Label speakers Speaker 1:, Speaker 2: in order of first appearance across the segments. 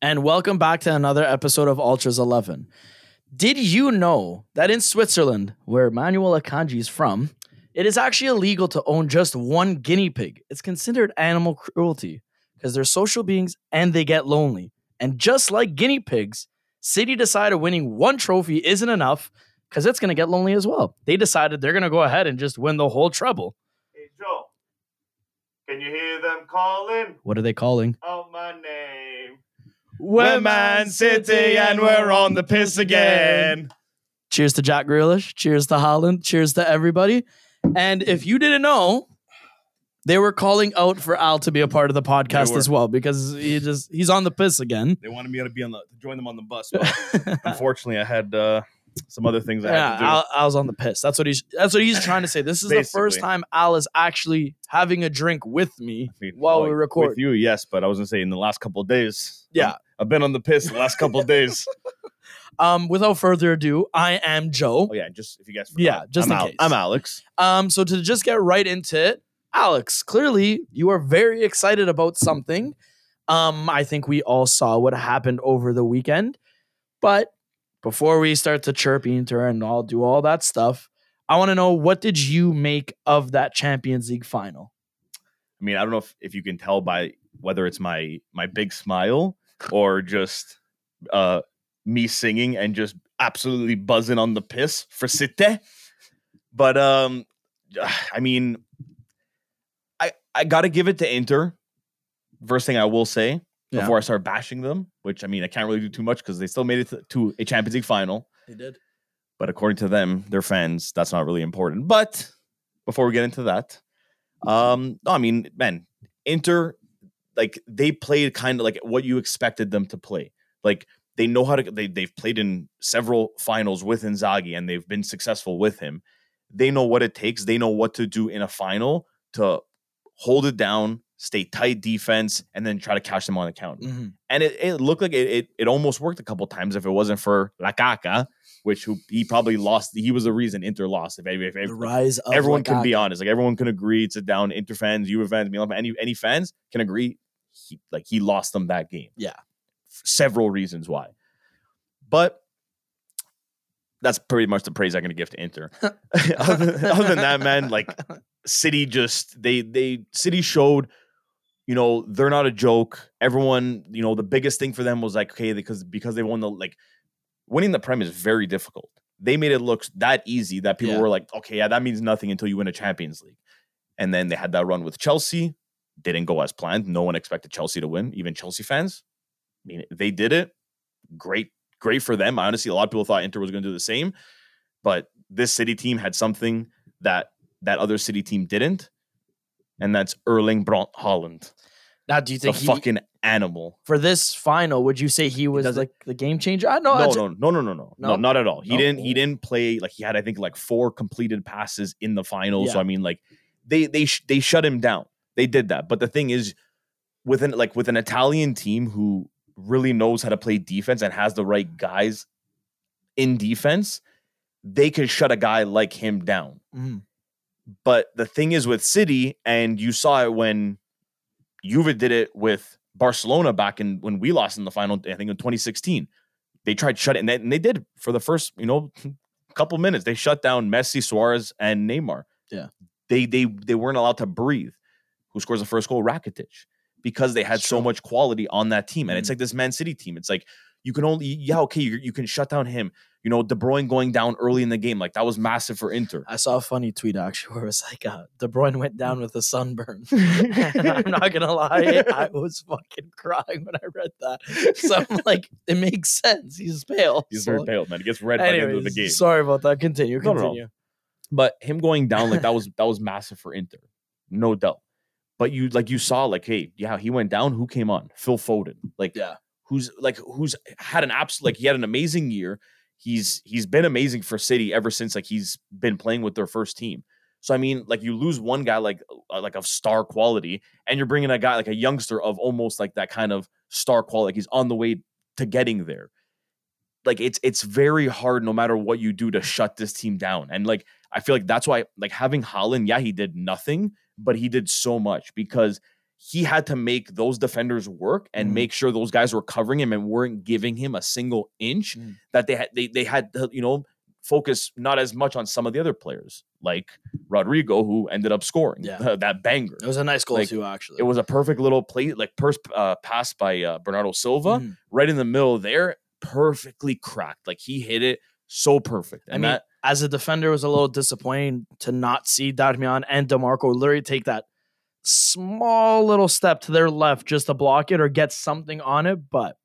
Speaker 1: and welcome back to another episode of Ultras 11. Did you know that in Switzerland, where Manuel Akanji is from, it is actually illegal to own just one guinea pig? It's considered animal cruelty because they're social beings and they get lonely. And just like guinea pigs, City decided winning one trophy isn't enough because it's going to get lonely as well. They decided they're going to go ahead and just win the whole treble.
Speaker 2: Hey Joe, can you hear them calling
Speaker 1: What are they calling?
Speaker 2: out my name?
Speaker 3: We're Man City and we're on the piss again.
Speaker 1: Cheers to Jack Grealish. Cheers to Haaland. Cheers to everybody. And if you didn't know, they were calling out for Al to be a part of the podcast as well because he just he's on the piss again.
Speaker 3: They wanted me to be on the to join them on the bus. But unfortunately, I had uh, some other things I had
Speaker 1: Yeah,
Speaker 3: to do.
Speaker 1: Al, Al's on the piss. That's what he's. That's what he's trying to say. This is the first
Speaker 3: Basically.
Speaker 1: time Al is actually having a drink with me
Speaker 3: I mean,
Speaker 1: while we
Speaker 3: like,
Speaker 1: record.
Speaker 3: with you, yes, but I was gonna say in the last couple of days.
Speaker 1: Yeah.
Speaker 3: I've been on the piss the last couple of days.
Speaker 1: Um, without further ado, I am Joe.
Speaker 3: Oh yeah, just if you guys, forgot,
Speaker 1: Yeah, just
Speaker 3: I'm
Speaker 1: in
Speaker 3: Al-
Speaker 1: case.
Speaker 3: I'm Alex.
Speaker 1: Um, so to just get right into it, Alex, clearly you are very excited about something. Um, I think we all saw what happened over the weekend. But before we start to chirp Inter and all do all that stuff, I want to know what did you make of that Champions League final?
Speaker 3: I mean, I don't know if, if you can tell by whether it's my my big smile or just uh me singing and just absolutely buzzing on the piss for Cite. But um I mean I I gotta give it to Inter. First thing I will say
Speaker 1: Yeah.
Speaker 3: before I start bashing them, which I mean I can't really do too much because they still made it to, to a Champions League final.
Speaker 1: They did.
Speaker 3: But according to them, their fans, that's not really important. But before we get into that, um, no, I mean, man, Inter, like they played kind of like what you expected them to play. Like they know how to. They they've played in several finals with Inzaghi and they've been successful with him. They know what it takes. They know what to do in a final to hold it down, stay tight defense, and then try to catch them on the counter
Speaker 1: Mhm.
Speaker 3: and it, it looked like it, it it almost worked a couple times if it wasn't for Lukaku, which who, he probably lost. He was the reason Inter lost. If, if, if
Speaker 1: The rise
Speaker 3: everyone can be honest, like everyone can agree, sit down, Inter fans, Juve fans, Milan fans, any any fans can agree. He, like he lost them that game.
Speaker 1: Yeah.
Speaker 3: Several reasons why, but that's pretty much the praise I'm going to give to Inter. other, other than that, man, like City just they they City showed, you know, they're not a joke. Everyone, you know, the biggest thing for them was like, okay, because because they won the like winning the Prem is very difficult. They made it look that easy that people
Speaker 1: Yeah.
Speaker 3: were like, okay, yeah, that means nothing until you win a Champions League. And then they had that run with Chelsea. Didn't go as planned. No one expected Chelsea to win, even Chelsea fans. I mean, they did it. Great, great for them. I honestly, a lot of people thought Inter was going to do the same, but this City team had something that that other City team didn't, and that's Erling Braut Haaland,
Speaker 1: Now, do you
Speaker 3: the
Speaker 1: think he,
Speaker 3: fucking animal.
Speaker 1: for this final, would you say he was like the game changer? I know.
Speaker 3: No, no, no, no, no, no,
Speaker 1: No?
Speaker 3: no, not at all. He
Speaker 1: No?
Speaker 3: didn't. He didn't play like he had. I think like four completed passes in the final. So I mean, like they they sh- they shut him down. They did that. But the thing is, with an like with an Italian team who really knows how to play defense and has the right guys in defense, they could shut a guy like him down.
Speaker 1: Mhm.
Speaker 3: But the thing is with City, and you saw it when Juve did it with Barcelona back in when we lost in the final, I think in 2016. They tried to shut it, and they, and they did for the first, you know, couple minutes. They shut down Messi, Suarez, and Neymar.
Speaker 1: Yeah.
Speaker 3: They they they weren't allowed to breathe. Who scores the first goal? Rakitic. Because they had so much quality on that team. And it's
Speaker 1: Mhm.
Speaker 3: like this Man City team. It's like you can only, yeah, okay, you, you can shut down him. You know, De Bruyne going down early in the game, like that was massive for Inter.
Speaker 1: I saw a funny tweet actually where it was like, uh, De Bruyne went down with a sunburn. and I'm not gonna lie, I was fucking crying when I read that. So I'm like, it makes sense. He's pale.
Speaker 3: He's
Speaker 1: So,
Speaker 3: very pale, man. He gets red by the end of the game.
Speaker 1: Sorry about that. Continue.
Speaker 3: No, no, no.
Speaker 1: Continue.
Speaker 3: But him going down like that was that was massive for Inter, no doubt. But you like you saw like, hey, yeah, he went down. Who came on? Phil Foden. Like,
Speaker 1: Yeah.
Speaker 3: who's like who's had an absolute like he had an amazing year. He's he's been amazing for City ever since like he's been playing with their first team. So I mean, like you lose one guy like uh, like of star quality, and you're bringing a guy like a youngster of almost like that kind of star quality. Like he's on the way to getting there. Like it's it's very hard no matter what you do to shut this team down. And like I feel like that's why like having Haaland, yeah, he did nothing, but he did so much because he had to make those defenders work and
Speaker 1: Mhm.
Speaker 3: make sure those guys were covering him and weren't giving him a single inch
Speaker 1: Mm.
Speaker 3: that they had they, they had to, you know focus not as much on some of the other players like Rodrigo who ended up scoring
Speaker 1: Yeah.
Speaker 3: that banger.
Speaker 1: It was a nice goal
Speaker 3: Like,
Speaker 1: too, actually.
Speaker 3: It was a perfect little play, like pers- uh, pass by uh, Bernardo Silva
Speaker 1: Mhm.
Speaker 3: right in the middle there, perfectly cracked. Like he hit it so perfect.
Speaker 1: I mean,
Speaker 3: that
Speaker 1: as a defender, was a little disappointing to not see Darmian and Dimarco literally take that small little step to their left just to block it or get something on it. But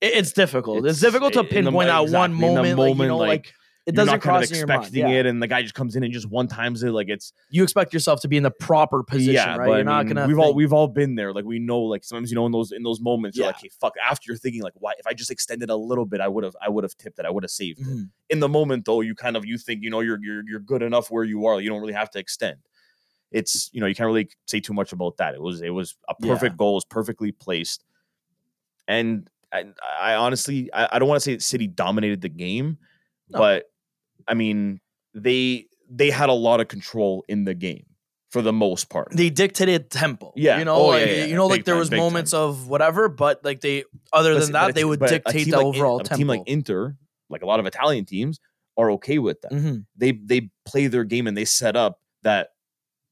Speaker 1: it- it's difficult. It's,
Speaker 3: It's-
Speaker 1: difficult to
Speaker 3: in the
Speaker 1: pinpoint that
Speaker 3: exactly,
Speaker 1: one
Speaker 3: the
Speaker 1: moment. like, you
Speaker 3: moment,
Speaker 1: know,
Speaker 3: like,
Speaker 1: like, it
Speaker 3: you're
Speaker 1: doesn't
Speaker 3: not kind of
Speaker 1: cross in your mind.
Speaker 3: expecting
Speaker 1: Yeah.
Speaker 3: it, and the guy just comes in and just one times it. Like it's
Speaker 1: You expect yourself to be in the proper position,
Speaker 3: yeah,
Speaker 1: right? You're
Speaker 3: I
Speaker 1: not
Speaker 3: mean,
Speaker 1: gonna.
Speaker 3: we've all we've all been there. Like we know, like sometimes you know in those in those moments, you're like, hey, fuck. After you're thinking like, why? If I just extended a little bit, I would have I would have tipped it. I would have saved it.
Speaker 1: Mhm.
Speaker 3: In the moment, though, you kind of you think you know you're you're you're good enough where you are. You don't really have to extend. It's you know you can't really say too much about that. It was it was a
Speaker 1: Yeah.
Speaker 3: perfect goal. It was perfectly placed, and I, I honestly I, I don't want to say that City dominated the game,
Speaker 1: No.
Speaker 3: but I mean they they had a lot of control in the game for the most part.
Speaker 1: they dictated tempo.
Speaker 3: Yeah.
Speaker 1: you know,
Speaker 3: Oh,
Speaker 1: like
Speaker 3: yeah, yeah,
Speaker 1: you know,
Speaker 3: big
Speaker 1: like there
Speaker 3: time,
Speaker 1: was moments
Speaker 3: time.
Speaker 1: of whatever, but like they, other than that,
Speaker 3: a
Speaker 1: they would dictate the
Speaker 3: like In-
Speaker 1: overall
Speaker 3: a
Speaker 1: tempo.
Speaker 3: team like Inter, like a lot of Italian teams, are okay with that.
Speaker 1: Mhm.
Speaker 3: They they play their game and they set up that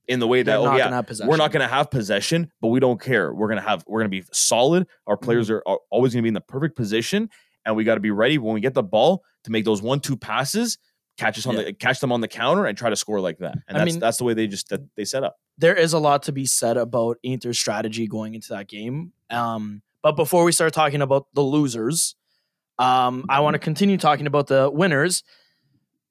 Speaker 3: in the way that oh yeah
Speaker 1: gonna have possession.
Speaker 3: we're not going to have possession, but we don't care. We're going to have we're going to be solid. Our
Speaker 1: Mm-hmm.
Speaker 3: players are, are always going to be in the perfect position, and we got to be ready when we get the ball to make those one two passes, catch us on
Speaker 1: Yeah.
Speaker 3: the catch them on the counter, and try to score like that. And
Speaker 1: I
Speaker 3: that's
Speaker 1: mean-
Speaker 3: that's the way they just that they set up.
Speaker 1: there is a lot to be said about Inter's strategy going into that game. Um, but before we start talking about the losers, um, I want to continue talking about the winners.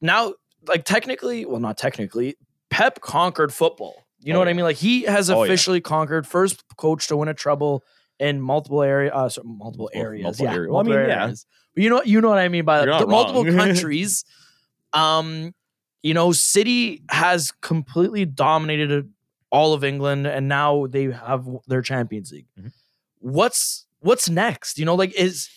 Speaker 1: Now, like technically, well, not technically, Pep conquered football. You know
Speaker 3: Oh,
Speaker 1: what I mean? Like he has
Speaker 3: Oh, yeah.
Speaker 1: officially conquered first coach to win a treble in multiple area, uh, sorry, multiple areas.
Speaker 3: multiple
Speaker 1: yeah,
Speaker 3: area- well, I mean, yeah.
Speaker 1: areas. But you know, you know what I mean by that. multiple countries. Um, you know, City has completely dominated all of England, and now they have their Champions League.
Speaker 3: Mhm.
Speaker 1: What's what's next? You know, like is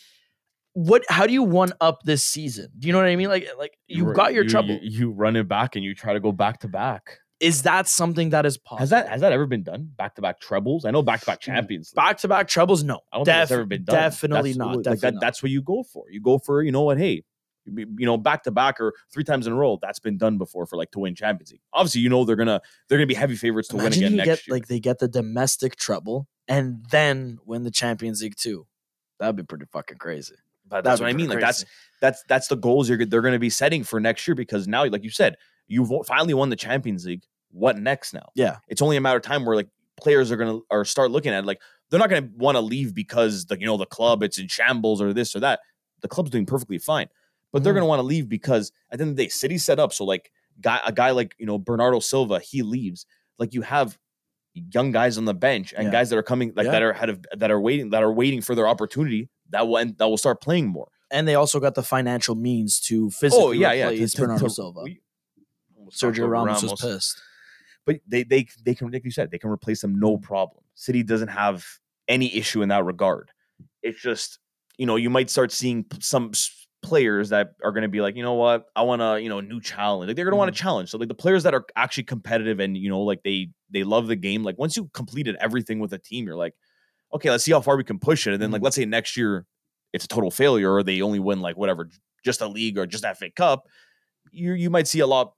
Speaker 1: what? How do you one up this season? Do you know what I mean? Like, like you
Speaker 3: ru-
Speaker 1: got your
Speaker 3: you,
Speaker 1: trouble.
Speaker 3: You, you run it back and you try to go back to back.
Speaker 1: Is that something that is possible?
Speaker 3: Has that has that ever been done? Back to back trebles? I know back to back champions.
Speaker 1: Back to back trebles? No,
Speaker 3: I don't think that's ever been done.
Speaker 1: Definitely
Speaker 3: That's
Speaker 1: not.
Speaker 3: what- Like
Speaker 1: definitely
Speaker 3: that,
Speaker 1: not.
Speaker 3: that's what you go for. You go for you know what? Hey, you know back to back or three times in a row. That's been done before for like to win Champions League. Obviously, you know they're gonna they're gonna be heavy favorites to
Speaker 1: Imagine
Speaker 3: win again
Speaker 1: you
Speaker 3: next
Speaker 1: get
Speaker 3: year.
Speaker 1: like they get the domestic treble and then win the Champions League too. That'd be pretty fucking crazy.
Speaker 3: but
Speaker 1: That'd
Speaker 3: that's what I mean. Like that's that's that's the goals you're they're gonna be setting for next year because now, like you said, you've finally won the Champions League. What next now?
Speaker 1: Yeah.
Speaker 3: it's only a matter of time where like players are gonna or start looking at it, like they're not gonna want to leave because the you know the club it's in shambles or this or that. The club's doing perfectly fine, but they're
Speaker 1: Mhm.
Speaker 3: gonna want to leave because at the end of the day, City set up so like guy a guy like you know Bernardo Silva he leaves. Like you have young guys on the bench and
Speaker 1: Yeah.
Speaker 3: guys that are coming like
Speaker 1: Yeah.
Speaker 3: that are head of that are waiting that are waiting for their opportunity that will end, that will start playing more.
Speaker 1: And they also got the financial means to physically
Speaker 3: Oh yeah, yeah. to-
Speaker 1: replace
Speaker 3: to-
Speaker 1: Bernardo
Speaker 3: to-
Speaker 1: Silva.
Speaker 3: We- almost talked
Speaker 1: Sergio Ramos, was pissed.
Speaker 3: but they they they can like you said they can replace them no problem. City doesn't have any issue in that regard. It's just you know you might start seeing some players that are going to be like you know what I want to you know new challenge. Like they're going to want to challenge. So like the players that are actually competitive and you know like they they love the game. Like once you completed everything with a team, you're like okay, let's see how far we can push it. And then like
Speaker 1: Mhm.
Speaker 3: let's say next year it's a total failure or they only win like whatever just a league or just FA Cup. You you might see a lot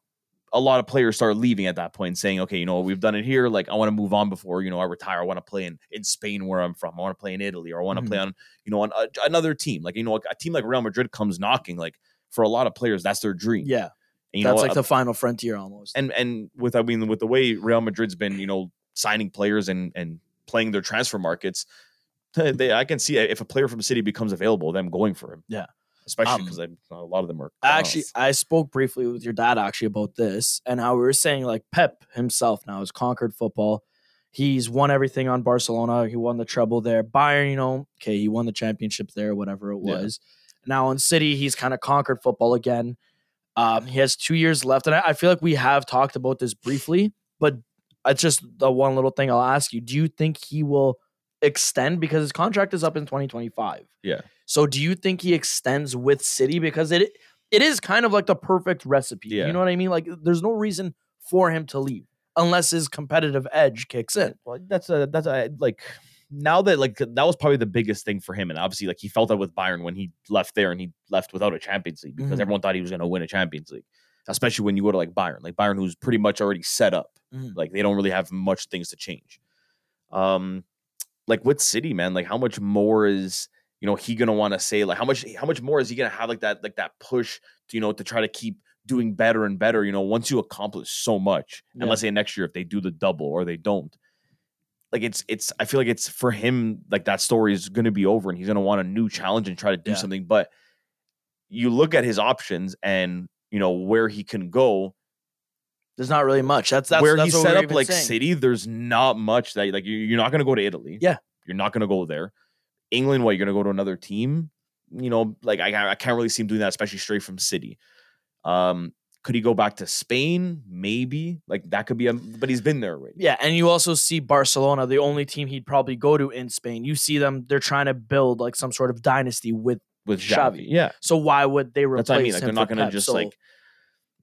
Speaker 3: a lot of players start leaving at that point, saying, "Okay, you know, we've done it here. Like, I want to move on before you know I retire. I want to play in in Spain where I'm from. I want to play in Italy, or I want to play on you know on a, another team. Like, you know, a team like Real Madrid comes knocking. Like, for a lot of players, that's their dream.
Speaker 1: Yeah,
Speaker 3: And,
Speaker 1: that's
Speaker 3: know,
Speaker 1: like
Speaker 3: uh,
Speaker 1: the final frontier almost.
Speaker 3: and and with I mean with the way Real Madrid's been, you know, signing players and and playing their transfer markets, they I can see if a player from city becomes available, them going for him.
Speaker 1: Yeah.
Speaker 3: Especially
Speaker 1: Um,
Speaker 3: because a lot of them are
Speaker 1: actually. I spoke briefly with your dad actually about this and how we were saying like Pep himself now has conquered football. He's won everything on Barcelona. He won the treble there. Bayern, you know, okay, he won the championship there, whatever it
Speaker 3: Yeah.
Speaker 1: was. Now in City, he's kind of conquered football again. Um, he has two years left, and I, I feel like we have talked about this briefly, but it's just the one little thing I'll ask you: Do you think he will extend because his contract is up in 2025?
Speaker 3: Yeah.
Speaker 1: So do you think he extends with City because it it is kind of like the perfect recipe?
Speaker 3: Yeah.
Speaker 1: You know what I mean? Like there's no reason for him to leave. unless his competitive edge kicks in.
Speaker 3: Well, that's a that's a like now that like that was probably the biggest thing for him, and obviously like he felt that with Bayern when he left there and he left without a Champions League because
Speaker 1: Mhm.
Speaker 3: everyone thought he was going to win a Champions League, especially when you go to like Bayern, like Bayern who's pretty much already set up,
Speaker 1: Mhm.
Speaker 3: like they don't really have much things to change. Um, like with City, man, like how much more is you know he gonna want to say like how much how much more is he gonna have like that like that push to you know to try to keep doing better and better you know once you accomplish so much and let's say next year if they do the double or they don't like it's it's i feel like it's for him like that story is going to be over and he's going to want a new challenge and try to do
Speaker 1: Yeah.
Speaker 3: something but you look at his options and you know where he can go
Speaker 1: There's not really much. That's that's
Speaker 3: where
Speaker 1: that's
Speaker 3: he set up like
Speaker 1: saying.
Speaker 3: city there's not much that like you're not going to go to italy
Speaker 1: Yeah.
Speaker 3: you're not going to go there england what you're going to go to another team you know like I, I can't really see him doing that especially straight from city um could he go back to spain maybe like that could be a but he's been there already
Speaker 1: Yeah, and you also see Barcelona, the only team he'd probably go to in Spain. You see them; they're trying to build like some sort of dynasty with.
Speaker 3: with
Speaker 1: Xavi.
Speaker 3: Xavi. yeah
Speaker 1: So why would they replace
Speaker 3: that's what I mean. Like they're not going to
Speaker 1: Pep?
Speaker 3: just
Speaker 1: So-
Speaker 3: like.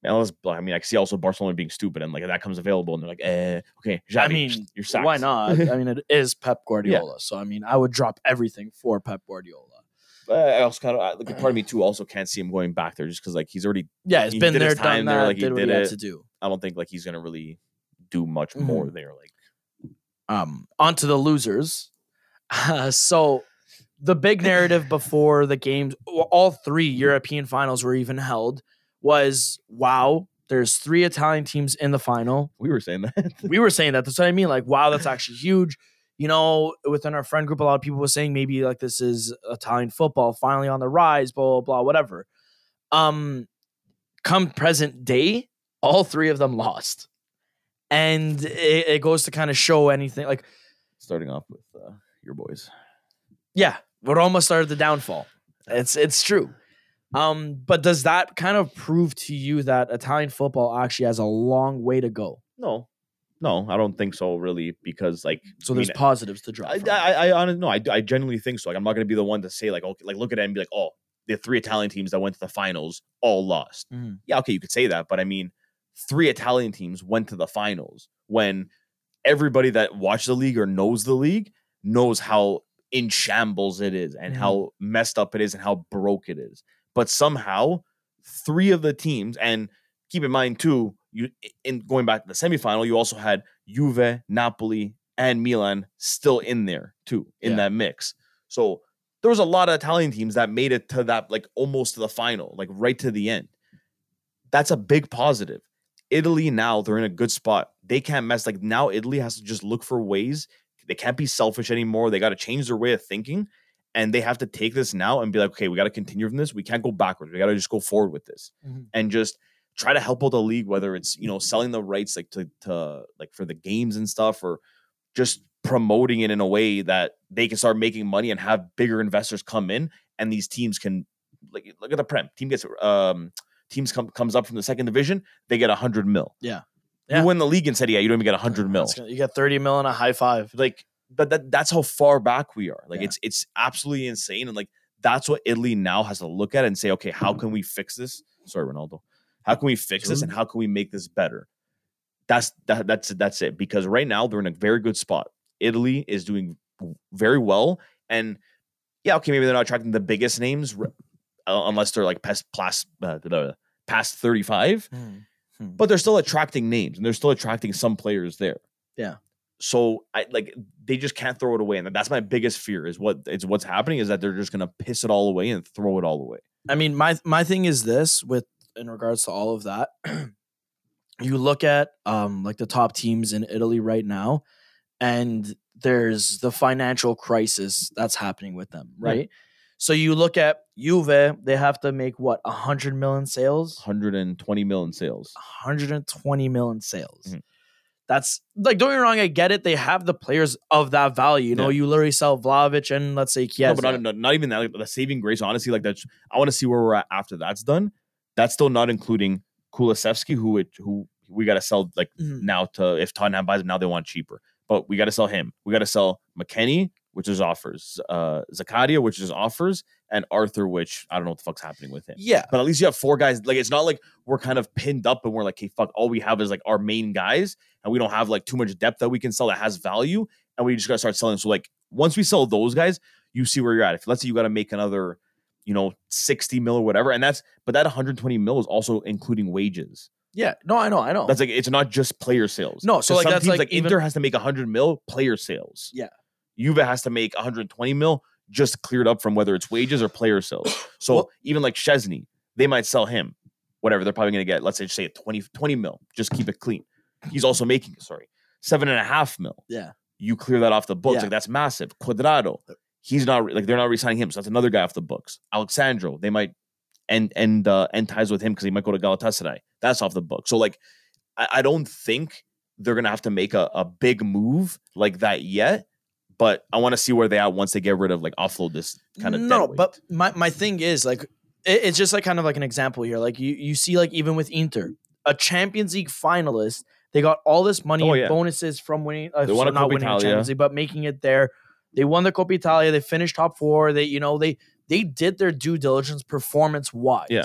Speaker 3: Unless, I mean, I see also Barcelona being stupid, and like that comes available, and they're like, "Eh, okay, Xavi,
Speaker 1: I mean,
Speaker 3: you're sacked."
Speaker 1: why not? I mean, it is Pep Guardiola, so I mean, I would drop everything for Pep Guardiola.
Speaker 3: But I also kind of like part of me too also can't see him going back there just because like he's already.
Speaker 1: Yeah, it's
Speaker 3: He
Speaker 1: been
Speaker 3: did
Speaker 1: there, done
Speaker 3: time there,
Speaker 1: that,
Speaker 3: like, he
Speaker 1: did what
Speaker 3: did
Speaker 1: he had
Speaker 3: it.
Speaker 1: to do.
Speaker 3: I don't think like he's gonna really do much
Speaker 1: Mhm.
Speaker 3: more there. Like,
Speaker 1: um onto the losers so the big narrative before the games all three european finals were even held was wow there's three italian teams in the final
Speaker 3: we were saying that.
Speaker 1: we were saying that that's what i mean like wow that's actually huge you know within our friend group a lot of people were saying maybe like this is italian football finally on the rise blah blah blah whatever um come present day all three of them lost and it, it goes to kind of show anything like
Speaker 3: Starting off with uh, your boys.
Speaker 1: Yeah, Roma started the downfall. It's it's true. Um, but does that kind of prove to you that Italian football actually has a long way to go?
Speaker 3: No, no, I don't think so. Really, because like
Speaker 1: So
Speaker 3: I
Speaker 1: there's
Speaker 3: mean,
Speaker 1: positives to drop.
Speaker 3: I. I, I, honestly, no, I, I genuinely think so. Like, I'm not going to be the one to say like, okay, like look at it and be like, oh, the three Italian teams that went to the finals all lost.
Speaker 1: Mhm.
Speaker 3: Yeah, okay, you could say that, but I mean, three Italian teams went to the finals when everybody that watches the league or knows the league knows how in shambles it is and
Speaker 1: Mhm.
Speaker 3: how messed up it is and how broke it is. But somehow, three of the teams, and keep in mind too, you in going back to the semifinal, you also had Juve, Napoli, and Milan still in there too in
Speaker 1: Yeah.
Speaker 3: that mix. So there was a lot of Italian teams that made it to that like almost to the final, like right to the end. That's a big positive. Italy now they're in a good spot. They can't mess like now Italy has to just look for ways. They can't be selfish anymore. They got to change their way of thinking and they have to take this now and be like, okay, we got to continue from this. We can't go backwards. We got to just go forward with this
Speaker 1: Mhm.
Speaker 3: and just try to help out the league, whether it's you know selling the rights like to to like for the games and stuff, or just promoting it in a way that they can start making money and have bigger investors come in, and these teams can like look at the prem team gets um teams come comes up from the second division, they get a hundred mil.
Speaker 1: Yeah. Yeah.
Speaker 3: You win the league in Serie A, you don't even get a hundred mil
Speaker 1: you got 30 mil and a high five.
Speaker 3: like that, that that's how far back we are. Like
Speaker 1: Yeah.
Speaker 3: it's it's absolutely insane. And like that's what Italy now has to look at and say, okay, how can we fix this? Sorry, Ronaldo. How can we fix this and how can we make this better? That's that, that's that's it. Because right now they're in a very good spot. Italy is doing very well. And yeah, okay, maybe they're not attracting the biggest names uh, unless they're like past past, uh, past 35 but they're still attracting names and they're still attracting some players there.
Speaker 1: Yeah.
Speaker 3: So I like they just can't throw it away, and that's my biggest fear is what it's what's happening is that they're just gonna piss it all away and throw it all away.
Speaker 1: I mean, my my thing is this with in regards to all of that. you look at um like the top teams in Italy right now, and there's the financial crisis that's happening with them,
Speaker 3: Right.
Speaker 1: So you look at Juve, they have to make what a hundred million sales,
Speaker 3: 120 million sales.
Speaker 1: 120 million sales.
Speaker 3: Mhm.
Speaker 1: That's like don't get me wrong, I get it. They have the players of that value. You know,
Speaker 3: Yeah.
Speaker 1: you literally sell Vlahovic and let's say
Speaker 3: No, but not, not, not even that. Like, the saving grace, honestly, like that's. I want to see where we're at after that's done. That's still not including Kulusevski, who it, who we got to sell like
Speaker 1: Mhm.
Speaker 3: now to if Tottenham buys him now they want cheaper. But we got to sell him. We got to sell McKennie, which is offers. Uh Zakaria, which is offers, and Arthur, which I don't know what the fuck's happening with him.
Speaker 1: Yeah.
Speaker 3: But at least you have four guys. Like it's not like we're kind of pinned up and we're like, hey, fuck, all we have is like our main guys, and we don't have like too much depth that we can sell that has value, and we just gotta start selling. So like once we sell those guys, you see where you're at. If let's say you gotta make another, you know, 60 mil or whatever, and that's but that 120 mil is also including wages.
Speaker 1: Yeah. No, I know. I know.
Speaker 3: That's like it's not just player sales.
Speaker 1: No, so like,
Speaker 3: some
Speaker 1: that's,
Speaker 3: teams,
Speaker 1: like, even-
Speaker 3: Inter has to make 100 mil player sales.
Speaker 1: Yeah.
Speaker 3: Juve has to make 120 mil just cleared up from whether it's wages or player sales. So
Speaker 1: Well-
Speaker 3: even like Szczesny, they might sell him whatever. They're probably going to get, let's say, say 20, 20 mil. Just keep it clean. He's also making, sorry, seven and a half mil.
Speaker 1: Yeah.
Speaker 3: You clear that off the books.
Speaker 1: Yeah.
Speaker 3: Like that's massive. Cuadrado, he's not like they're not resigning him. So that's another guy off the books. Alex Sandro, they might end end uh, end ties with him because he might go to Galatasaray. That's off the book. So like, I, I don't think they're gonna have to make a, a big move like that yet. But I want to see where they are once they get rid of like offload this kind of
Speaker 1: no, but my, my thing is like it, it's just like kind of like an example here. Like you you see like even with Inter, a Champions League finalist, they got all this money
Speaker 3: Oh,
Speaker 1: and
Speaker 3: yeah.
Speaker 1: bonuses from winning. Uh,
Speaker 3: They won
Speaker 1: so
Speaker 3: a
Speaker 1: not
Speaker 3: Coppa
Speaker 1: winning
Speaker 3: Italia.
Speaker 1: Champions League, but making it there. They won the Coppa Italia. They finished top four. They you know they they did their due diligence performance wise.
Speaker 3: Yeah.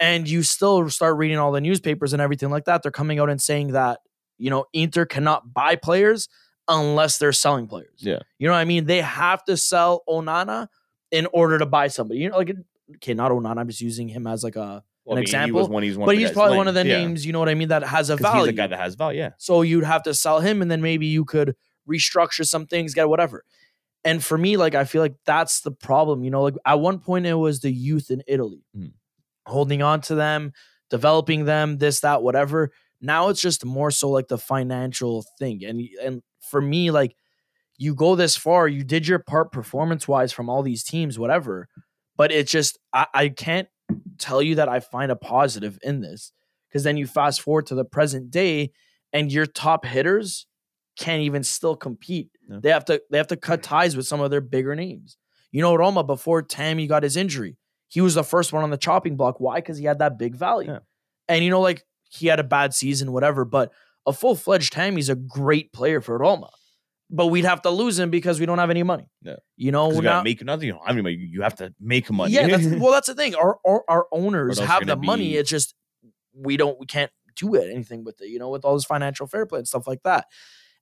Speaker 1: And you still start reading all the newspapers and everything like that. They're coming out and saying that you know Inter cannot buy players unless they're selling players.
Speaker 3: Yeah.
Speaker 1: You know what I mean? They have to sell Onana in order to buy somebody. You know, like okay, not Onana. I'm just using him as like a,
Speaker 3: Well,
Speaker 1: an
Speaker 3: I mean,
Speaker 1: example.
Speaker 3: He he's
Speaker 1: but he's probably one of the
Speaker 3: yeah.
Speaker 1: names. You know what I mean? That has a value.
Speaker 3: He's the guy that has value. Yeah.
Speaker 1: So you'd have to sell him, and then maybe you could restructure some things, get whatever. And for me, like I feel like that's the problem. You know, like at one point it was the youth in Italy,
Speaker 3: Mhm.
Speaker 1: holding on to them, developing them, this, that, whatever. Now it's just more so like the financial thing. And and for me, like you go this far, you did your part performance wise from all these teams, whatever. But it's just I, I can't tell you that I find a positive in this because then you fast forward to the present day and your top hitters can't even still compete.
Speaker 3: Yeah.
Speaker 1: They have to they have to cut ties with some of their bigger names. You know, Roma before Tammy got his injury, he was the first one on the chopping block. Why? Because he had that big value.
Speaker 3: Yeah.
Speaker 1: And you know, like he had a bad season, whatever. But a full fledged Tammy's a great player for Roma. But we'd have to lose him because we don't have any money.
Speaker 3: Yeah.
Speaker 1: You know, we're
Speaker 3: you gotta
Speaker 1: not,
Speaker 3: make nothing. You know, I mean, you you have to make money.
Speaker 1: yeah, that's, well, that's the thing. Our our, our owners have the
Speaker 3: gonna
Speaker 1: money. It's just we don't we can't do it anything with it. You know, with all this financial fair play and stuff like that.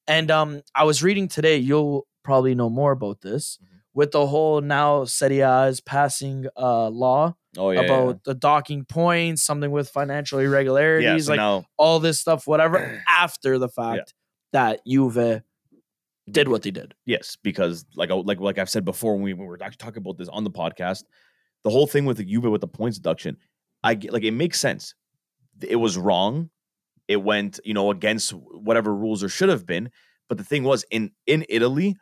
Speaker 1: And um, I was reading today. You'll probably know more about this
Speaker 3: Mhm.
Speaker 1: With the whole now Serie A is passing uh law
Speaker 3: oh yeah.
Speaker 1: about the docking points, something with financial irregularities,
Speaker 3: yeah so
Speaker 1: like
Speaker 3: now
Speaker 1: all this stuff, whatever. after the fact that Juve did what they did.
Speaker 3: Yes, because like like like I've said before when we, when we were actually talking about this on the podcast, the whole thing with the Juve with the points deduction, I get like it makes sense. It was wrong. It went you know against whatever rules there should have been. But the thing was in in Italy,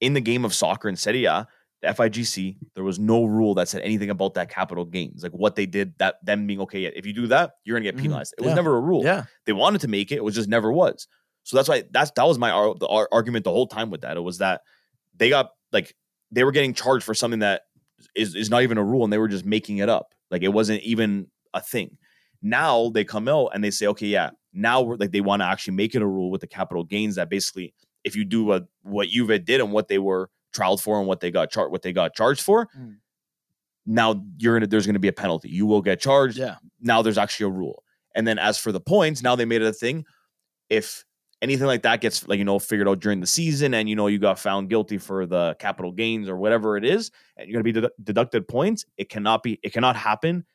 Speaker 3: in the game of soccer in Serie A, the FIGC, there was no rule that said anything about that capital gains, like what they did, that them being okay. If you do that, you're gonna get
Speaker 1: Mhm.
Speaker 3: penalized. It was
Speaker 1: Yeah.
Speaker 3: never a rule
Speaker 1: Yeah.
Speaker 3: they wanted to make it, it was just never was. So that's why that's that was my the ar- argument the whole time with that. It was that they got like they were getting charged for something that is is not even a rule, and they were just making it up. Like it wasn't even a thing. Now they come out and they say, okay, yeah, now we're like they want to actually make it a rule with the capital gains that basically if you do a, what Juve did and what they were trialed for and what they got charged what they got charged for,
Speaker 1: Mm.
Speaker 3: now you're gonna there's gonna be a penalty. You will get charged
Speaker 1: Yeah.
Speaker 3: now there's actually a rule. And then as for the points, now they made it a thing. If anything like that gets like you know figured out during the season, and you know you got found guilty for the capital gains or whatever it is, and you're gonna be dedu- deducted points, it cannot be it cannot happen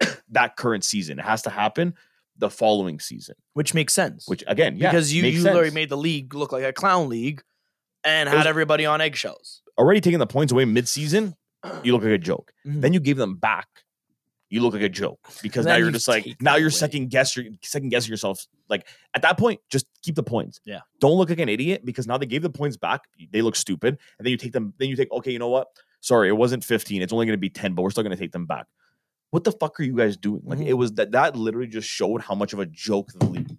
Speaker 3: that current season. It has to happen the following season.
Speaker 1: Which makes sense.
Speaker 3: Which again, yeah,
Speaker 1: because you, you
Speaker 3: sense.
Speaker 1: literally made the league look like a clown league and had everybody on eggshells.
Speaker 3: already taking the points away mid-season. You look like a joke.
Speaker 1: Mhm.
Speaker 3: Then you gave them back. You look like a joke because now you're
Speaker 1: you
Speaker 3: just like now you're
Speaker 1: away.
Speaker 3: second guess your second guessing yourself. Like at that point, just keep the points.
Speaker 1: Yeah.
Speaker 3: Don't look like an idiot because now they gave the points back. They look stupid, and then you take them. Then you take okay. You know what? Sorry, it wasn't 15. It's only going to be 10, but we're still going to take them back. What the fuck are you guys doing? Like
Speaker 1: Mhm.
Speaker 3: it was that that literally just showed how much of a joke the league.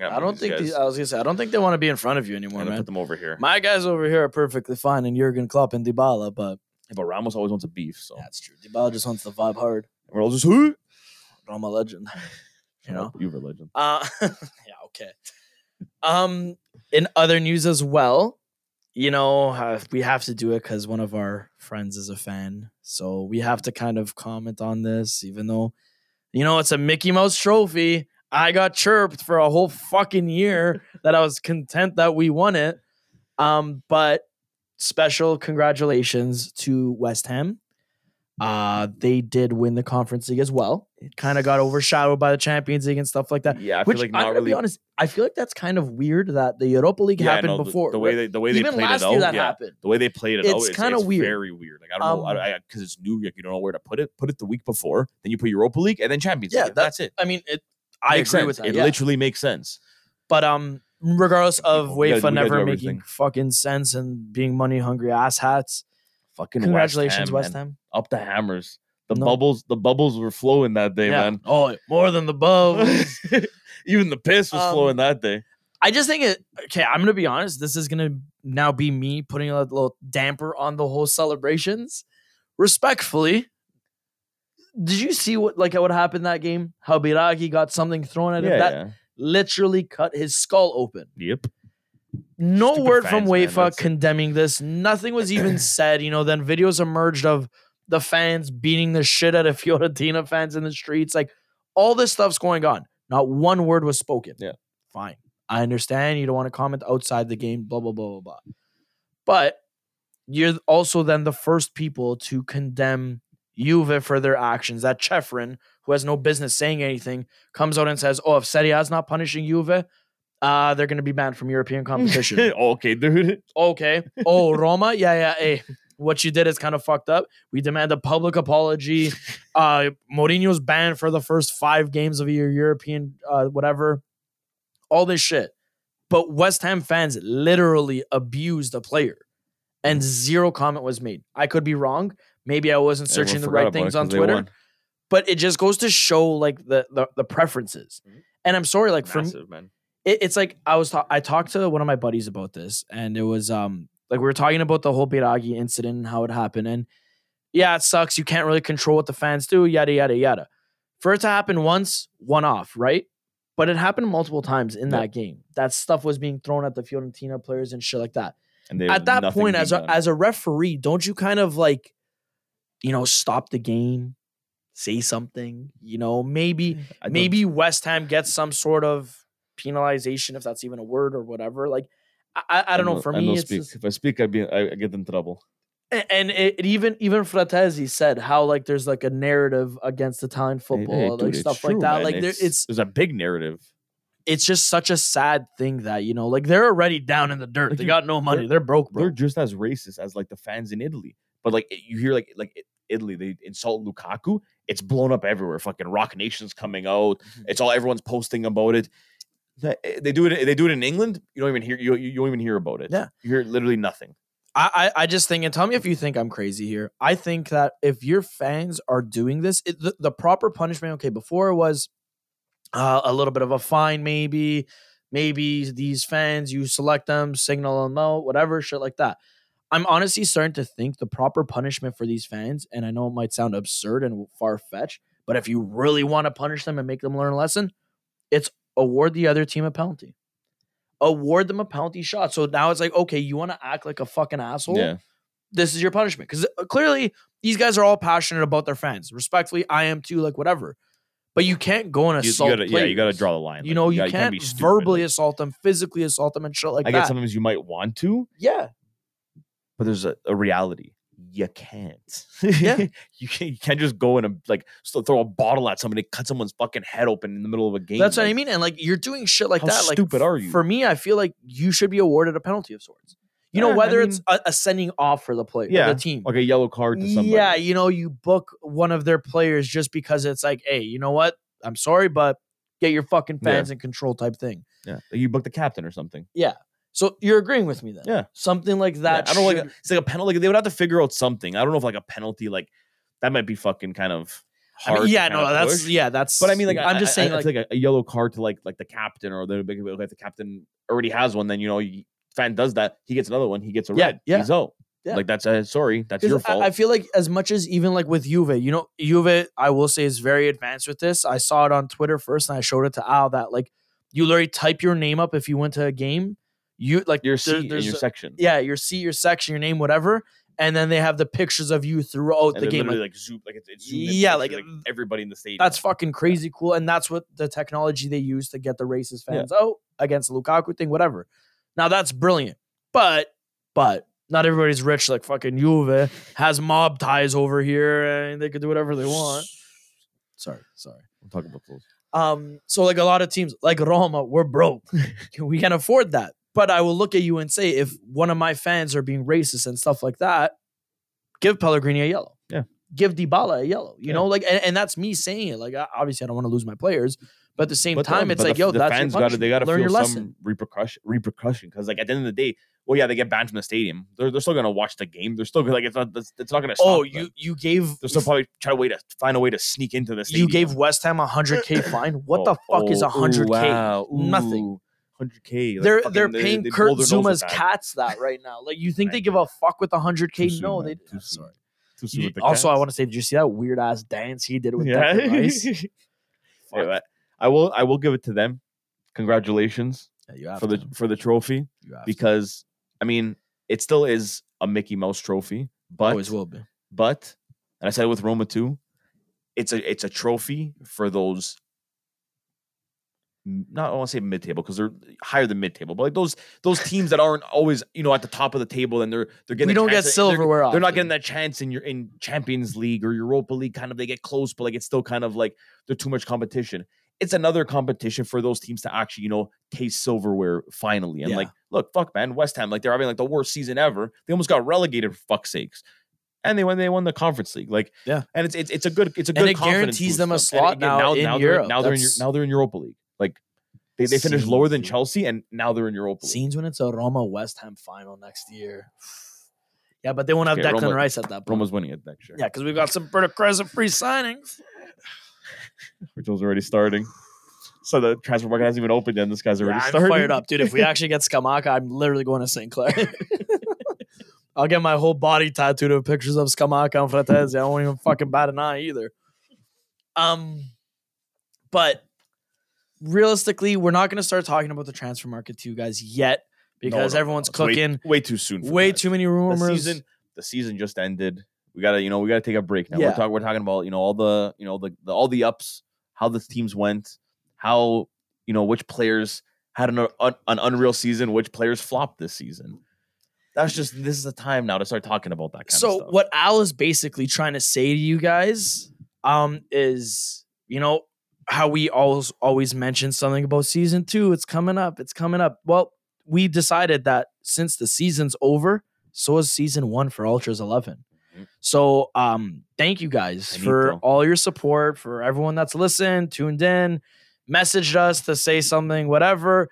Speaker 3: I,
Speaker 1: I don't
Speaker 3: these
Speaker 1: think
Speaker 3: guys.
Speaker 1: these, I was gonna say I don't think they want to be in front of you
Speaker 3: I'm
Speaker 1: anymore, man.
Speaker 3: put them over here.
Speaker 1: My guys over here are perfectly fine, and Jurgen Klopp and Dybala, but
Speaker 3: but Ramos always wants a beef, so
Speaker 1: that's true. Dybala just wants the vibe hard.
Speaker 3: we're all just who?
Speaker 1: Roma legend, you know.
Speaker 3: you're a legend.
Speaker 1: Uh, yeah, okay. Um, in other news as well, you know, uh, we have to do it because one of our friends is a fan. So we have to kind of comment on this, even though, you know, it's a Mickey Mouse trophy. I got chirped for a whole fucking year that I was content that we won it. Um, but special congratulations to West Ham. Uh, they did win the conference league as well. It kind of got overshadowed by the Champions League and stuff like that.
Speaker 3: Yeah, I
Speaker 1: Which
Speaker 3: feel like
Speaker 1: I'm gonna
Speaker 3: really.
Speaker 1: be honest, I feel like that's kind of weird that the Europa League
Speaker 3: yeah,
Speaker 1: happened
Speaker 3: no,
Speaker 1: before.
Speaker 3: the way they the way they played
Speaker 1: last
Speaker 3: it out,
Speaker 1: that
Speaker 3: yeah,
Speaker 1: happened.
Speaker 3: the way they played it
Speaker 1: It's
Speaker 3: out, it's
Speaker 1: kinda weird.
Speaker 3: very weird. Like I don't know,
Speaker 1: Um,
Speaker 3: I because it's new. Like you don't know where to put it. Put it the week before, then you put Europa League, and then Champions
Speaker 1: Yeah,
Speaker 3: League.
Speaker 1: that-
Speaker 3: That's it.
Speaker 1: I mean, it. I agree
Speaker 3: sense.
Speaker 1: with that.
Speaker 3: It
Speaker 1: yeah.
Speaker 3: literally makes sense.
Speaker 1: But um, regardless of UEFA never making fucking sense and being money hungry asshats,
Speaker 3: Fucking
Speaker 1: congratulations,
Speaker 3: West
Speaker 1: West
Speaker 3: Ham,
Speaker 1: Ham.
Speaker 3: man. Up the hammers. The
Speaker 1: No.
Speaker 3: bubbles, the bubbles were flowing that day,
Speaker 1: Yeah.
Speaker 3: man.
Speaker 1: Oh, more than the bubbles.
Speaker 3: Even the piss was
Speaker 1: Um,
Speaker 3: flowing that day.
Speaker 1: I just think it. Okay, I'm gonna be honest. This is gonna now be me putting a little damper on the whole celebrations. Respectfully, did you see what like what happened that game? How Biraghi got something thrown at him
Speaker 3: Yeah,
Speaker 1: that
Speaker 3: yeah.
Speaker 1: literally cut his skull open.
Speaker 3: Yep.
Speaker 1: No
Speaker 3: Stupid
Speaker 1: word from
Speaker 3: fans,
Speaker 1: UEFA
Speaker 3: that's-
Speaker 1: condemning this. Nothing was even said. You know, then videos emerged of the fans beating the shit out of Fiorentina fans in the streets. Like all this stuff's going on. Not one word was spoken.
Speaker 3: Yeah.
Speaker 1: Fine. I understand you don't want to comment outside the game, blah, blah, blah, blah, blah. But you're also then the first people to condemn Juve for their actions. That Ceferin, who has no business saying anything, comes out and says, Oh, if Serie A is not punishing Juve, uh, they're going to be banned from European competition.
Speaker 3: okay, dude.
Speaker 1: okay. Oh, Roma? Yeah, yeah. Hey, what you did is kind of fucked up. We demand a public apology. Uh, Mourinho's banned for the first five games of your European, uh, whatever. All this shit. But West Ham fans literally abused a player and zero comment was made. I could be wrong. Maybe I wasn't searching the right things
Speaker 3: it
Speaker 1: on
Speaker 3: 'cause they
Speaker 1: Twitter, but it just goes to show like the the, the preferences.
Speaker 3: Mhm.
Speaker 1: And I'm sorry, like for me,
Speaker 3: man.
Speaker 1: It, it's like I was ta- I talked to one of my buddies about this, and it was um like we were talking about the whole Biraghi incident and how it happened, and yeah, it sucks. You can't really control what the fans do, yada yada yada. For it to happen once, one off, right? But it happened multiple times in
Speaker 3: Yeah.
Speaker 1: that game. That stuff was being thrown at the Fiorentina players and shit like that.
Speaker 3: And they,
Speaker 1: At that point, as a,
Speaker 3: done.
Speaker 1: as a referee, don't you kind of like, you know, stop the game, say something, you know, maybe maybe West Ham gets some sort of penalization, if that's even a word or whatever. Like, I, I, don't know. For
Speaker 3: I
Speaker 1: me, it's
Speaker 3: speak.
Speaker 1: just,
Speaker 3: if I speak, I be I, get in trouble.
Speaker 1: and it, it even even Fratesi said how like there's like a narrative against Italian football,
Speaker 3: hey,
Speaker 1: like
Speaker 3: dude, it's
Speaker 1: stuff like that.
Speaker 3: man.
Speaker 1: Like there, it's
Speaker 3: there's a big narrative.
Speaker 1: it's just such a sad thing that you know, like they're already down in the dirt.
Speaker 3: Like,
Speaker 1: they got no money.
Speaker 3: they're-
Speaker 1: They're, broke, bro.
Speaker 3: They're just as racist as like the fans in Italy. But like you hear like like Italy, they insult Lukaku. It's blown up everywhere. Fucking Roc Nation's coming out.
Speaker 1: Mhm.
Speaker 3: It's all everyone's posting about it. They they do it. They do it in England. You don't even hear. You you don't even hear about it.
Speaker 1: Yeah.
Speaker 3: you hear literally nothing.
Speaker 1: I, I I just think, and tell me if you think I'm crazy here. I think that if your fans are doing this, it, the, the proper punishment, okay, before it was uh, a little bit of a fine, maybe, maybe these fans, you select them, signal them out, whatever, shit like that. I'm honestly starting to think the proper punishment for these fans, and I know it might sound absurd and far fetched, but if you really want to punish them and make them learn a lesson, it's award the other team a penalty. Award them a penalty shot. So now it's like, okay, you want to act like a fucking asshole?
Speaker 3: Yeah,
Speaker 1: this is your punishment. Because uh, clearly these guys are all passionate about their fans. Respectfully, I am too, like whatever. But you can't go and
Speaker 3: you, you
Speaker 1: assault
Speaker 3: gotta yeah, you gotta draw the line.
Speaker 1: You
Speaker 3: Like,
Speaker 1: know, you,
Speaker 3: gotta-
Speaker 1: can't,
Speaker 3: be stupid.
Speaker 1: verbally
Speaker 3: Like,
Speaker 1: assault them, physically assault them, and shit like that.
Speaker 3: I
Speaker 1: that.
Speaker 3: get sometimes you might want to,
Speaker 1: yeah,
Speaker 3: but there's a, a reality. You can't.
Speaker 1: Yeah.
Speaker 3: you can't. You can't just go and like throw a bottle at somebody, cut someone's fucking head open in the middle of a game.
Speaker 1: that's what I mean. And like you're doing shit like
Speaker 3: How
Speaker 1: that. Like
Speaker 3: stupid are you?
Speaker 1: For me, I feel like you should be awarded a penalty of sorts. You know,
Speaker 3: Yeah, I
Speaker 1: whether it's a, a sending off for the player,
Speaker 3: Yeah,
Speaker 1: the team.
Speaker 3: Like a yellow card to somebody.
Speaker 1: Yeah, you know, you book one of their players just because it's like, hey, you know what? I'm sorry, but get your fucking
Speaker 3: Yeah.
Speaker 1: fans in control type thing.
Speaker 3: yeah. Like you book the captain or something.
Speaker 1: So you're agreeing with me then?
Speaker 3: Yeah.
Speaker 1: Something like
Speaker 3: Yeah,
Speaker 1: that.
Speaker 3: I don't like it's like a penalty. Like, they would have to figure out something. I don't know if like a penalty like that might be fucking kind of
Speaker 1: I mean,
Speaker 3: hard.
Speaker 1: yeah, no, that's
Speaker 3: push.
Speaker 1: yeah, that's.
Speaker 3: But I mean, like
Speaker 1: I'm
Speaker 3: I-
Speaker 1: just saying,
Speaker 3: I
Speaker 1: like,
Speaker 3: like a, a yellow card to like like the captain or the big if the captain already has one, then you know, you, fan does that, he gets another one, he gets a
Speaker 1: Yeah,
Speaker 3: red,
Speaker 1: yeah.
Speaker 3: he's out.
Speaker 1: Yeah.
Speaker 3: Like that's uh, sorry, that's your
Speaker 1: I-
Speaker 3: fault.
Speaker 1: I, feel like as much as even like with Juve, you know, Juve, I will say is very advanced with this. I saw it on Twitter first, and I showed it to Al that like you literally type your name up if you went to a game. You like
Speaker 3: Your
Speaker 1: there-
Speaker 3: seat in your
Speaker 1: a-
Speaker 3: section.
Speaker 1: yeah, your seat, your section, your name, whatever, and then they have the pictures of you throughout
Speaker 3: And
Speaker 1: the game. Like,
Speaker 3: like zoom, like it's, it's
Speaker 1: Yeah,
Speaker 3: pictures,
Speaker 1: like,
Speaker 3: everybody in the stadium.
Speaker 1: that's fucking crazy cool, and that's what the technology they use to get the racist
Speaker 3: Yeah.
Speaker 1: fans out against the Lukaku thing, whatever. Now that's brilliant, but but not everybody's rich like fucking Juve has mob ties over here, and they could do whatever they want. Sorry, sorry.
Speaker 3: I'm talking about those.
Speaker 1: Um, so like a lot of teams, like Roma, we're broke. we can't afford that. But I will look at you and say, if one of my fans are being racist and stuff like that, give Pellegrini a yellow.
Speaker 3: Yeah.
Speaker 1: Give Dybala a yellow. You
Speaker 3: Yeah.
Speaker 1: know, like, and, and that's me saying it. Like, obviously, I don't want to lose my players, but at the same
Speaker 3: But
Speaker 1: time,
Speaker 3: the-
Speaker 1: it's like,
Speaker 3: the,
Speaker 1: yo,
Speaker 3: the
Speaker 1: that's
Speaker 3: fans got to they got to feel
Speaker 1: your
Speaker 3: some
Speaker 1: lesson.
Speaker 3: repercussion repercussion because like at the end of the day, well, yeah, they get banned from the stadium. They're, they're still gonna watch the game. They're still gonna, like it's not it's, not gonna. Oh, stop
Speaker 1: Oh,
Speaker 3: them.
Speaker 1: you you gave
Speaker 3: They're still probably try to way to find a way to sneak into the stadium.
Speaker 1: you gave West Ham a hundred k fine. What the
Speaker 3: Oh,
Speaker 1: fuck is
Speaker 3: oh,
Speaker 1: a hundred k?
Speaker 3: Oh, wow,
Speaker 1: Nothing.
Speaker 3: Hundred k.
Speaker 1: they're they're paying Kurt Zouma's cats that right now. Like you think they give a fuck with a hundred k?
Speaker 3: Too soon,
Speaker 1: No,
Speaker 3: man.
Speaker 1: they.
Speaker 3: Too
Speaker 1: I'm
Speaker 3: soon.
Speaker 1: sorry. You- also, I want to say, did you see that weird ass dance he did with
Speaker 3: yeah.
Speaker 1: Declan?
Speaker 3: Hey, I will I will give it to them. Congratulations
Speaker 1: Yeah,
Speaker 3: for the for the trophy
Speaker 1: You have to.
Speaker 3: because I mean it still is a Mickey Mouse trophy, but
Speaker 1: always will be.
Speaker 3: but and I said it with Roma too. It's a it's a trophy for those. Not I want to say mid table because they're higher than mid table, but like those those teams that aren't always you know at the top of the table and they're they're getting
Speaker 1: We don't get
Speaker 3: at- they're-
Speaker 1: silverware.
Speaker 3: They're not getting that chance in your in Champions League or Europa League. Kind of they get close, but like it's still kind of like they're too much competition. It's another competition for those teams to actually you know taste silverware finally. And
Speaker 1: Yeah.
Speaker 3: like, look, fuck, man, West Ham like they're having like the worst season ever. They almost got relegated for fuck's sakes. And they won. They won the conference league. Like,
Speaker 1: Yeah.
Speaker 3: and it's it's, it's a good it's a
Speaker 1: And
Speaker 3: good
Speaker 1: it
Speaker 3: confidence
Speaker 1: guarantees them a
Speaker 3: for And
Speaker 1: slot now in
Speaker 3: they're,
Speaker 1: Europe.
Speaker 3: Now they're in now they're in Europa League. They, they finished lower than. Chelsea, and now they're in Europa League.
Speaker 1: Scenes when it's a Roma West Ham final next year. Yeah, but they won't have
Speaker 3: Okay,
Speaker 1: Declan
Speaker 3: Roma-
Speaker 1: Rice at that point.
Speaker 3: Roma's winning it next year.
Speaker 1: Yeah, because we've got some Berta Crescent free signings.
Speaker 3: Rachel's already starting. So the transfer market hasn't even opened yet. This guy's already
Speaker 1: Yeah, I'm
Speaker 3: started.
Speaker 1: fired up, dude. If we actually get Scamacca, I'm literally going to St. Clair. I'll get my whole body tattooed of pictures of Scamacca and Fratesi. I won't even fucking bat an eye either. Um, but realistically, we're not going to start talking about the transfer market to you guys yet because
Speaker 3: no, no,
Speaker 1: everyone's
Speaker 3: way-
Speaker 1: cooking.
Speaker 3: Way, too soon.
Speaker 1: Way
Speaker 3: that.
Speaker 1: too many
Speaker 3: The
Speaker 1: rumors.
Speaker 3: season, the season just ended. We gotta, you know, we gotta take a break now.
Speaker 1: Yeah.
Speaker 3: We're talking, we're talking about, you know, all the, you know, the, the all the ups, how the teams went, how, you know, which players had an un, an unreal season, which players flopped this season. That's just this is the time now to start talking about that kind of
Speaker 1: so what Al is basically trying to say to you guys um is you know how we always always mention something about season 2 it's coming up it's coming up well we decided that since the season's over so is season 1 for Ultras 11
Speaker 3: Mhm.
Speaker 1: so um thank you guys
Speaker 3: need
Speaker 1: for all your support for everyone that's listened tuned in messaged us to say something whatever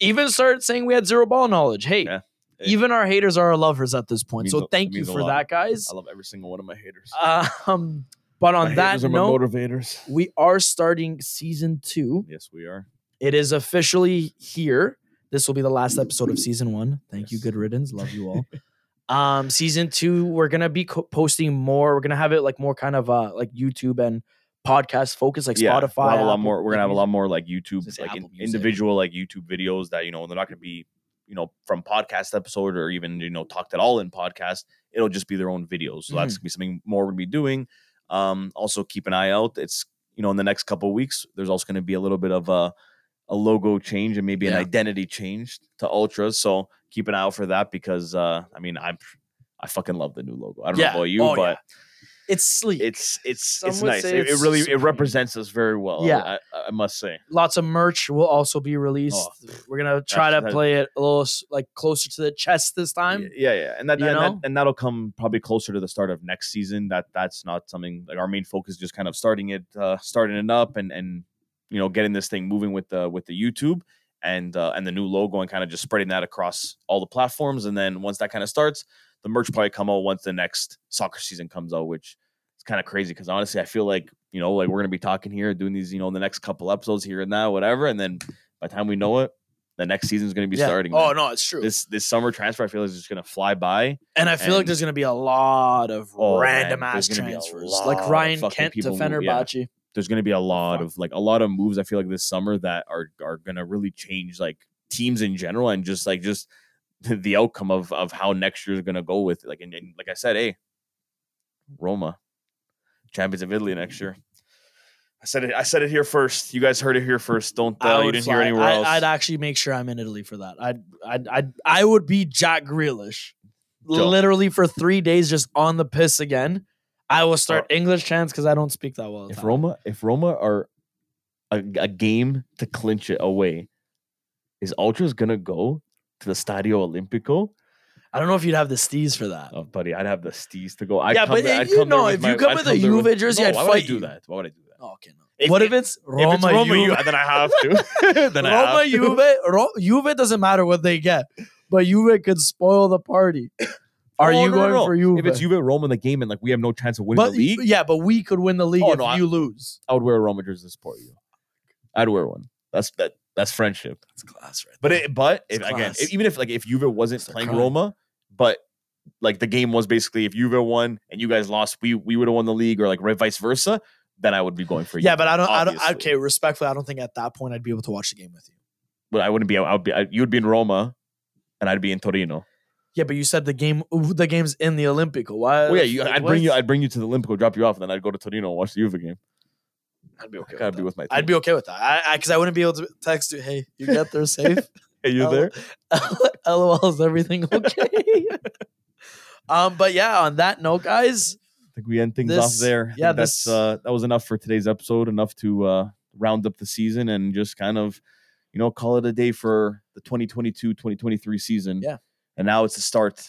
Speaker 1: even started saying we had zero ball knowledge hey
Speaker 3: Yeah.
Speaker 1: even our haters are our lovers at this point. So thank you for that, guys.
Speaker 3: I love every single one of my haters.
Speaker 1: Um, but on that
Speaker 3: haters are my
Speaker 1: note,
Speaker 3: motivators.
Speaker 1: we are starting season two.
Speaker 3: Yes, we are.
Speaker 1: It is officially here. This will be the last episode of season one. Thank you, good riddance. Love you all. um, season two, we're gonna be co- posting more. We're gonna have it like more kind of uh like YouTube and podcast focus, like
Speaker 3: yeah,
Speaker 1: Spotify.
Speaker 3: We'll have a lot
Speaker 1: Apple-
Speaker 3: more. We're gonna have a lot more like YouTube, like in- individual like YouTube videos that you know they're not gonna be you know from podcast episode or even you know talked at all in podcast. It'll just be their own videos. So that's
Speaker 1: Mm-hmm.
Speaker 3: gonna be something more we're gonna be doing. Um, also keep an eye out. It's you know in the next couple of weeks. There's also gonna be a little bit of a a logo change and maybe an identity change to Ultras. So keep an eye out for that because uh, I mean I'm I fucking love the new logo. I don't
Speaker 1: Yeah.
Speaker 3: know about you,
Speaker 1: Oh,
Speaker 3: but
Speaker 1: yeah. It's sleek.
Speaker 3: it's it's
Speaker 1: Some
Speaker 3: it's
Speaker 1: would
Speaker 3: nice.
Speaker 1: say
Speaker 3: It, it
Speaker 1: it's
Speaker 3: really it
Speaker 1: supreme.
Speaker 3: represents us very well.
Speaker 1: Yeah.
Speaker 3: I, I must say.
Speaker 1: Lots of merch will also be released.
Speaker 3: Oh.
Speaker 1: We're gonna try to
Speaker 3: That's-
Speaker 1: play it a little s- like closer to the chest this time.
Speaker 3: Yeah, yeah, and that,
Speaker 1: you
Speaker 3: and,
Speaker 1: know?
Speaker 3: that and that'll come probably closer to the start of next season. That that's not something like our main focus. is Just kind of starting it, uh, starting it up, and and you know getting this thing moving with the with the YouTube and uh, and the new logo and kind of just spreading that across all the platforms. And then once that kind of starts, the merch probably come out once the next soccer season comes out, which is kind of crazy because honestly, I feel like you know like we're gonna be talking here, doing these you know in the next couple episodes here and now, whatever, and then by the time we know it. The next season is going to be
Speaker 1: Yeah.
Speaker 3: starting.
Speaker 1: Oh
Speaker 3: man.
Speaker 1: no, it's true.
Speaker 3: This this summer transfer, I feel is just going to fly by.
Speaker 1: And I feel like there's going to be a lot of
Speaker 3: Oh,
Speaker 1: random
Speaker 3: man,
Speaker 1: ass
Speaker 3: there's gonna be a
Speaker 1: transfers, like Ryan Kent to
Speaker 3: move- yeah.
Speaker 1: Fenerbahce.
Speaker 3: There's going to be a lot of like a lot of moves. I feel like this summer that are are going to really change like teams in general and just like just the outcome of of how next year is gonna go with like and, and like I said, hey, Roma, champions of Italy next year. I said it. I said it here first. You guys heard it here first. Don't uh, you didn't
Speaker 1: fly-
Speaker 3: hear anywhere
Speaker 1: I,
Speaker 3: else.
Speaker 1: I'd actually make sure I'm in Italy for that. I'd, I'd, I'd I would be Jack Grealish,
Speaker 3: Joe.
Speaker 1: literally for three days, just on the piss again. I will start
Speaker 3: Oh.
Speaker 1: English chants because I don't speak that well.
Speaker 3: if. Roma, if Roma are a, a game to clinch it away, is Ultras gonna go to the Stadio Olimpico?
Speaker 1: I don't know if you'd have the steez for that.
Speaker 3: Oh, buddy, I'd have the stees to go. I'd
Speaker 1: Yeah,
Speaker 3: come
Speaker 1: but
Speaker 3: there-
Speaker 1: if you
Speaker 3: come
Speaker 1: know, if
Speaker 3: my-
Speaker 1: you come
Speaker 3: I'd
Speaker 1: with a Juve jersey,
Speaker 3: no,
Speaker 1: I'd
Speaker 3: why would I
Speaker 1: fight
Speaker 3: do
Speaker 1: you.
Speaker 3: that? Why would I do that?
Speaker 1: Oh, okay, no.
Speaker 3: If-
Speaker 1: what
Speaker 3: if-
Speaker 1: if it's
Speaker 3: If
Speaker 1: Roma,
Speaker 3: it's Roma,
Speaker 1: Juve?
Speaker 3: you, then I have to. then I
Speaker 1: Roma,
Speaker 3: have to.
Speaker 1: Juve, Ro- Juve doesn't matter what they get, but Juve could spoil the party. Are
Speaker 3: Oh,
Speaker 1: you
Speaker 3: no, no,
Speaker 1: going
Speaker 3: no.
Speaker 1: for Juve?
Speaker 3: If it's Juve Roma in the game and like we have no chance of winning
Speaker 1: but
Speaker 3: the league,
Speaker 1: yeah, but we could win the league
Speaker 3: Oh,
Speaker 1: if
Speaker 3: no, I-
Speaker 1: you lose.
Speaker 3: I would wear a Roma jersey to support you. I'd wear one. That's that. That's friendship.
Speaker 1: That's class, right?
Speaker 3: But it, but if, again, if- even if like if Juve wasn't playing. Roma, but like the game was basically if Juve won and you guys lost, we we would have won the league or like right vice versa, then I would be going for you.
Speaker 1: yeah, but I don't. I don't. Okay, respectfully, I don't think at that point I'd be able to watch the game with you.
Speaker 3: But I wouldn't be. I would be. I, you would be in Roma, and I'd be in Torino.
Speaker 1: Yeah, but you said the game. The game's in the Olimpico. Why?
Speaker 3: Well, yeah, you,
Speaker 1: like,
Speaker 3: I'd bring you. I'd bring you to the Olimpico, drop you off, and then I'd go to Torino and watch the Juve game.
Speaker 1: I'd be okay.
Speaker 3: I gotta
Speaker 1: with
Speaker 3: be
Speaker 1: that.
Speaker 3: with my. Team.
Speaker 1: I'd be okay with that. I because I, wouldn't be able to text you. Hey, you get there safe.
Speaker 3: Hey, you
Speaker 1: L-
Speaker 3: there?
Speaker 1: LOL, is everything okay? um, but yeah, on that note, guys,
Speaker 3: I think we end things
Speaker 1: This-
Speaker 3: off there.
Speaker 1: Yeah,
Speaker 3: think that's uh, that was enough for today's episode. Enough to uh, round up the season and just kind of, you know, call it a day for the 2022-2023 season.
Speaker 1: Yeah.
Speaker 3: And now it's the start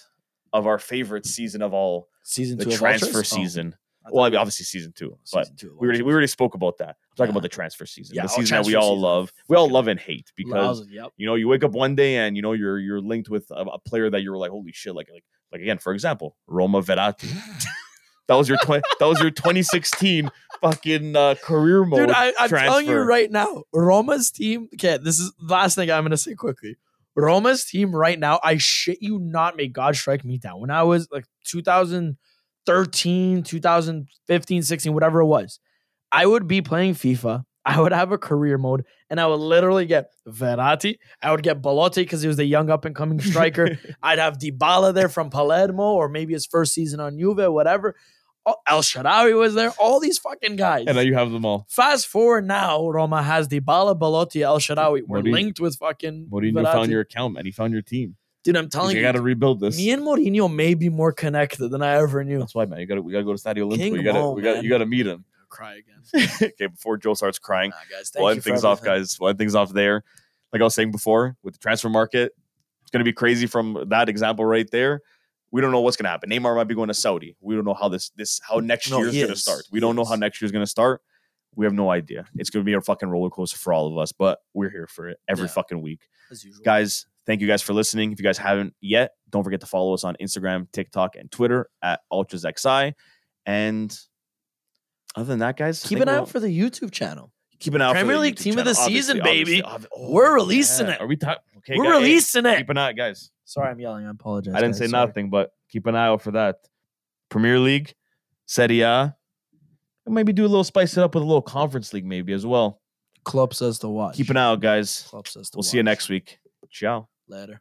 Speaker 3: of our favorite season of all,
Speaker 1: season
Speaker 3: the
Speaker 1: two
Speaker 3: transfer
Speaker 1: of? Oh,
Speaker 3: season.
Speaker 1: I
Speaker 3: well, I mean, obviously season two, but
Speaker 1: season two
Speaker 3: we already we already spoke about that. I'm talking
Speaker 1: Yeah.
Speaker 3: about the transfer season,
Speaker 1: Yeah,
Speaker 3: the
Speaker 1: oh,
Speaker 3: season that we all
Speaker 1: season.
Speaker 3: love. We all love and hate because
Speaker 1: Lousy, yep.
Speaker 3: you know you wake up one day and you know you're you're linked with a, a player that you were like holy shit like like like again for example Roma Verratti that was your tw- that was your 2016 fucking uh, career mode
Speaker 1: Dude, I, I'm telling you right now, Roma's team. Okay, this is the last thing I'm gonna say quickly. Roma's team right now, I shit you not, may God strike me down. When I was like 2013, 2015, 16, whatever it was, I would be playing FIFA. I would have a career mode, and I would literally get Verratti. I would get Belotti because he was the young up and coming striker. I'd have Dybala there from Palermo, or maybe his first season on Juve, whatever. El Shaarawy was there. All these fucking guys.
Speaker 3: and now you have them all
Speaker 1: Fast forward now, Roma has Dybala, Belotti, El Shaarawy. We're
Speaker 3: Mourinho-
Speaker 1: linked with fucking
Speaker 3: Mourinho
Speaker 1: Verratti.
Speaker 3: found your account man he found your team
Speaker 1: Dude, I'm telling
Speaker 3: like,
Speaker 1: you,
Speaker 3: I gotta rebuild this
Speaker 1: me and Mourinho may be more connected than I ever knew.
Speaker 3: that's why man you gotta we gotta go to Stadio Olimpico
Speaker 1: King
Speaker 3: you gotta
Speaker 1: Mo,
Speaker 3: we got
Speaker 1: man.
Speaker 3: you gotta meet him
Speaker 1: cry again.
Speaker 3: okay before Joe starts crying
Speaker 1: Nah, guys, thank
Speaker 3: we'll end things off guys we'll end things off there like I was saying before with the transfer market it's gonna be crazy from that example right there we don't know what's gonna happen. Neymar might be going to Saudi. We don't know how this this how next
Speaker 1: No,
Speaker 3: year is gonna start. We
Speaker 1: He
Speaker 3: don't know how next year's gonna start. We have no idea. It's gonna be a fucking roller coaster for all of us, but we're here for it every
Speaker 1: Yeah.
Speaker 3: fucking week.
Speaker 1: As usual.
Speaker 3: Guys, thank you guys for listening. If you guys haven't yet, don't forget to follow us on Instagram, TikTok, and Twitter at UltrasXI. And other than that, guys,
Speaker 1: keep an eye out for the YouTube channel.
Speaker 3: keep an eye out. for
Speaker 1: Premier League team of the
Speaker 3: channel,
Speaker 1: season,
Speaker 3: obviously,
Speaker 1: baby.
Speaker 3: obviously. Oh,
Speaker 1: We're releasing
Speaker 3: yeah.
Speaker 1: it.
Speaker 3: Are we talking? Okay,
Speaker 1: We're
Speaker 3: guys, hey,
Speaker 1: releasing it.
Speaker 3: Keep an eye, guys.
Speaker 1: Sorry, I'm yelling. I apologize.
Speaker 3: I didn't
Speaker 1: guys.
Speaker 3: say
Speaker 1: Sorry.
Speaker 3: nothing, but keep an eye out for that. Premier League, Serie A. Maybe do a little spice it up with a little conference league, maybe as well.
Speaker 1: Klopp says to watch.
Speaker 3: Keep an eye out, guys.
Speaker 1: Klopp says to
Speaker 3: We'll see you next week. Ciao.
Speaker 1: Later.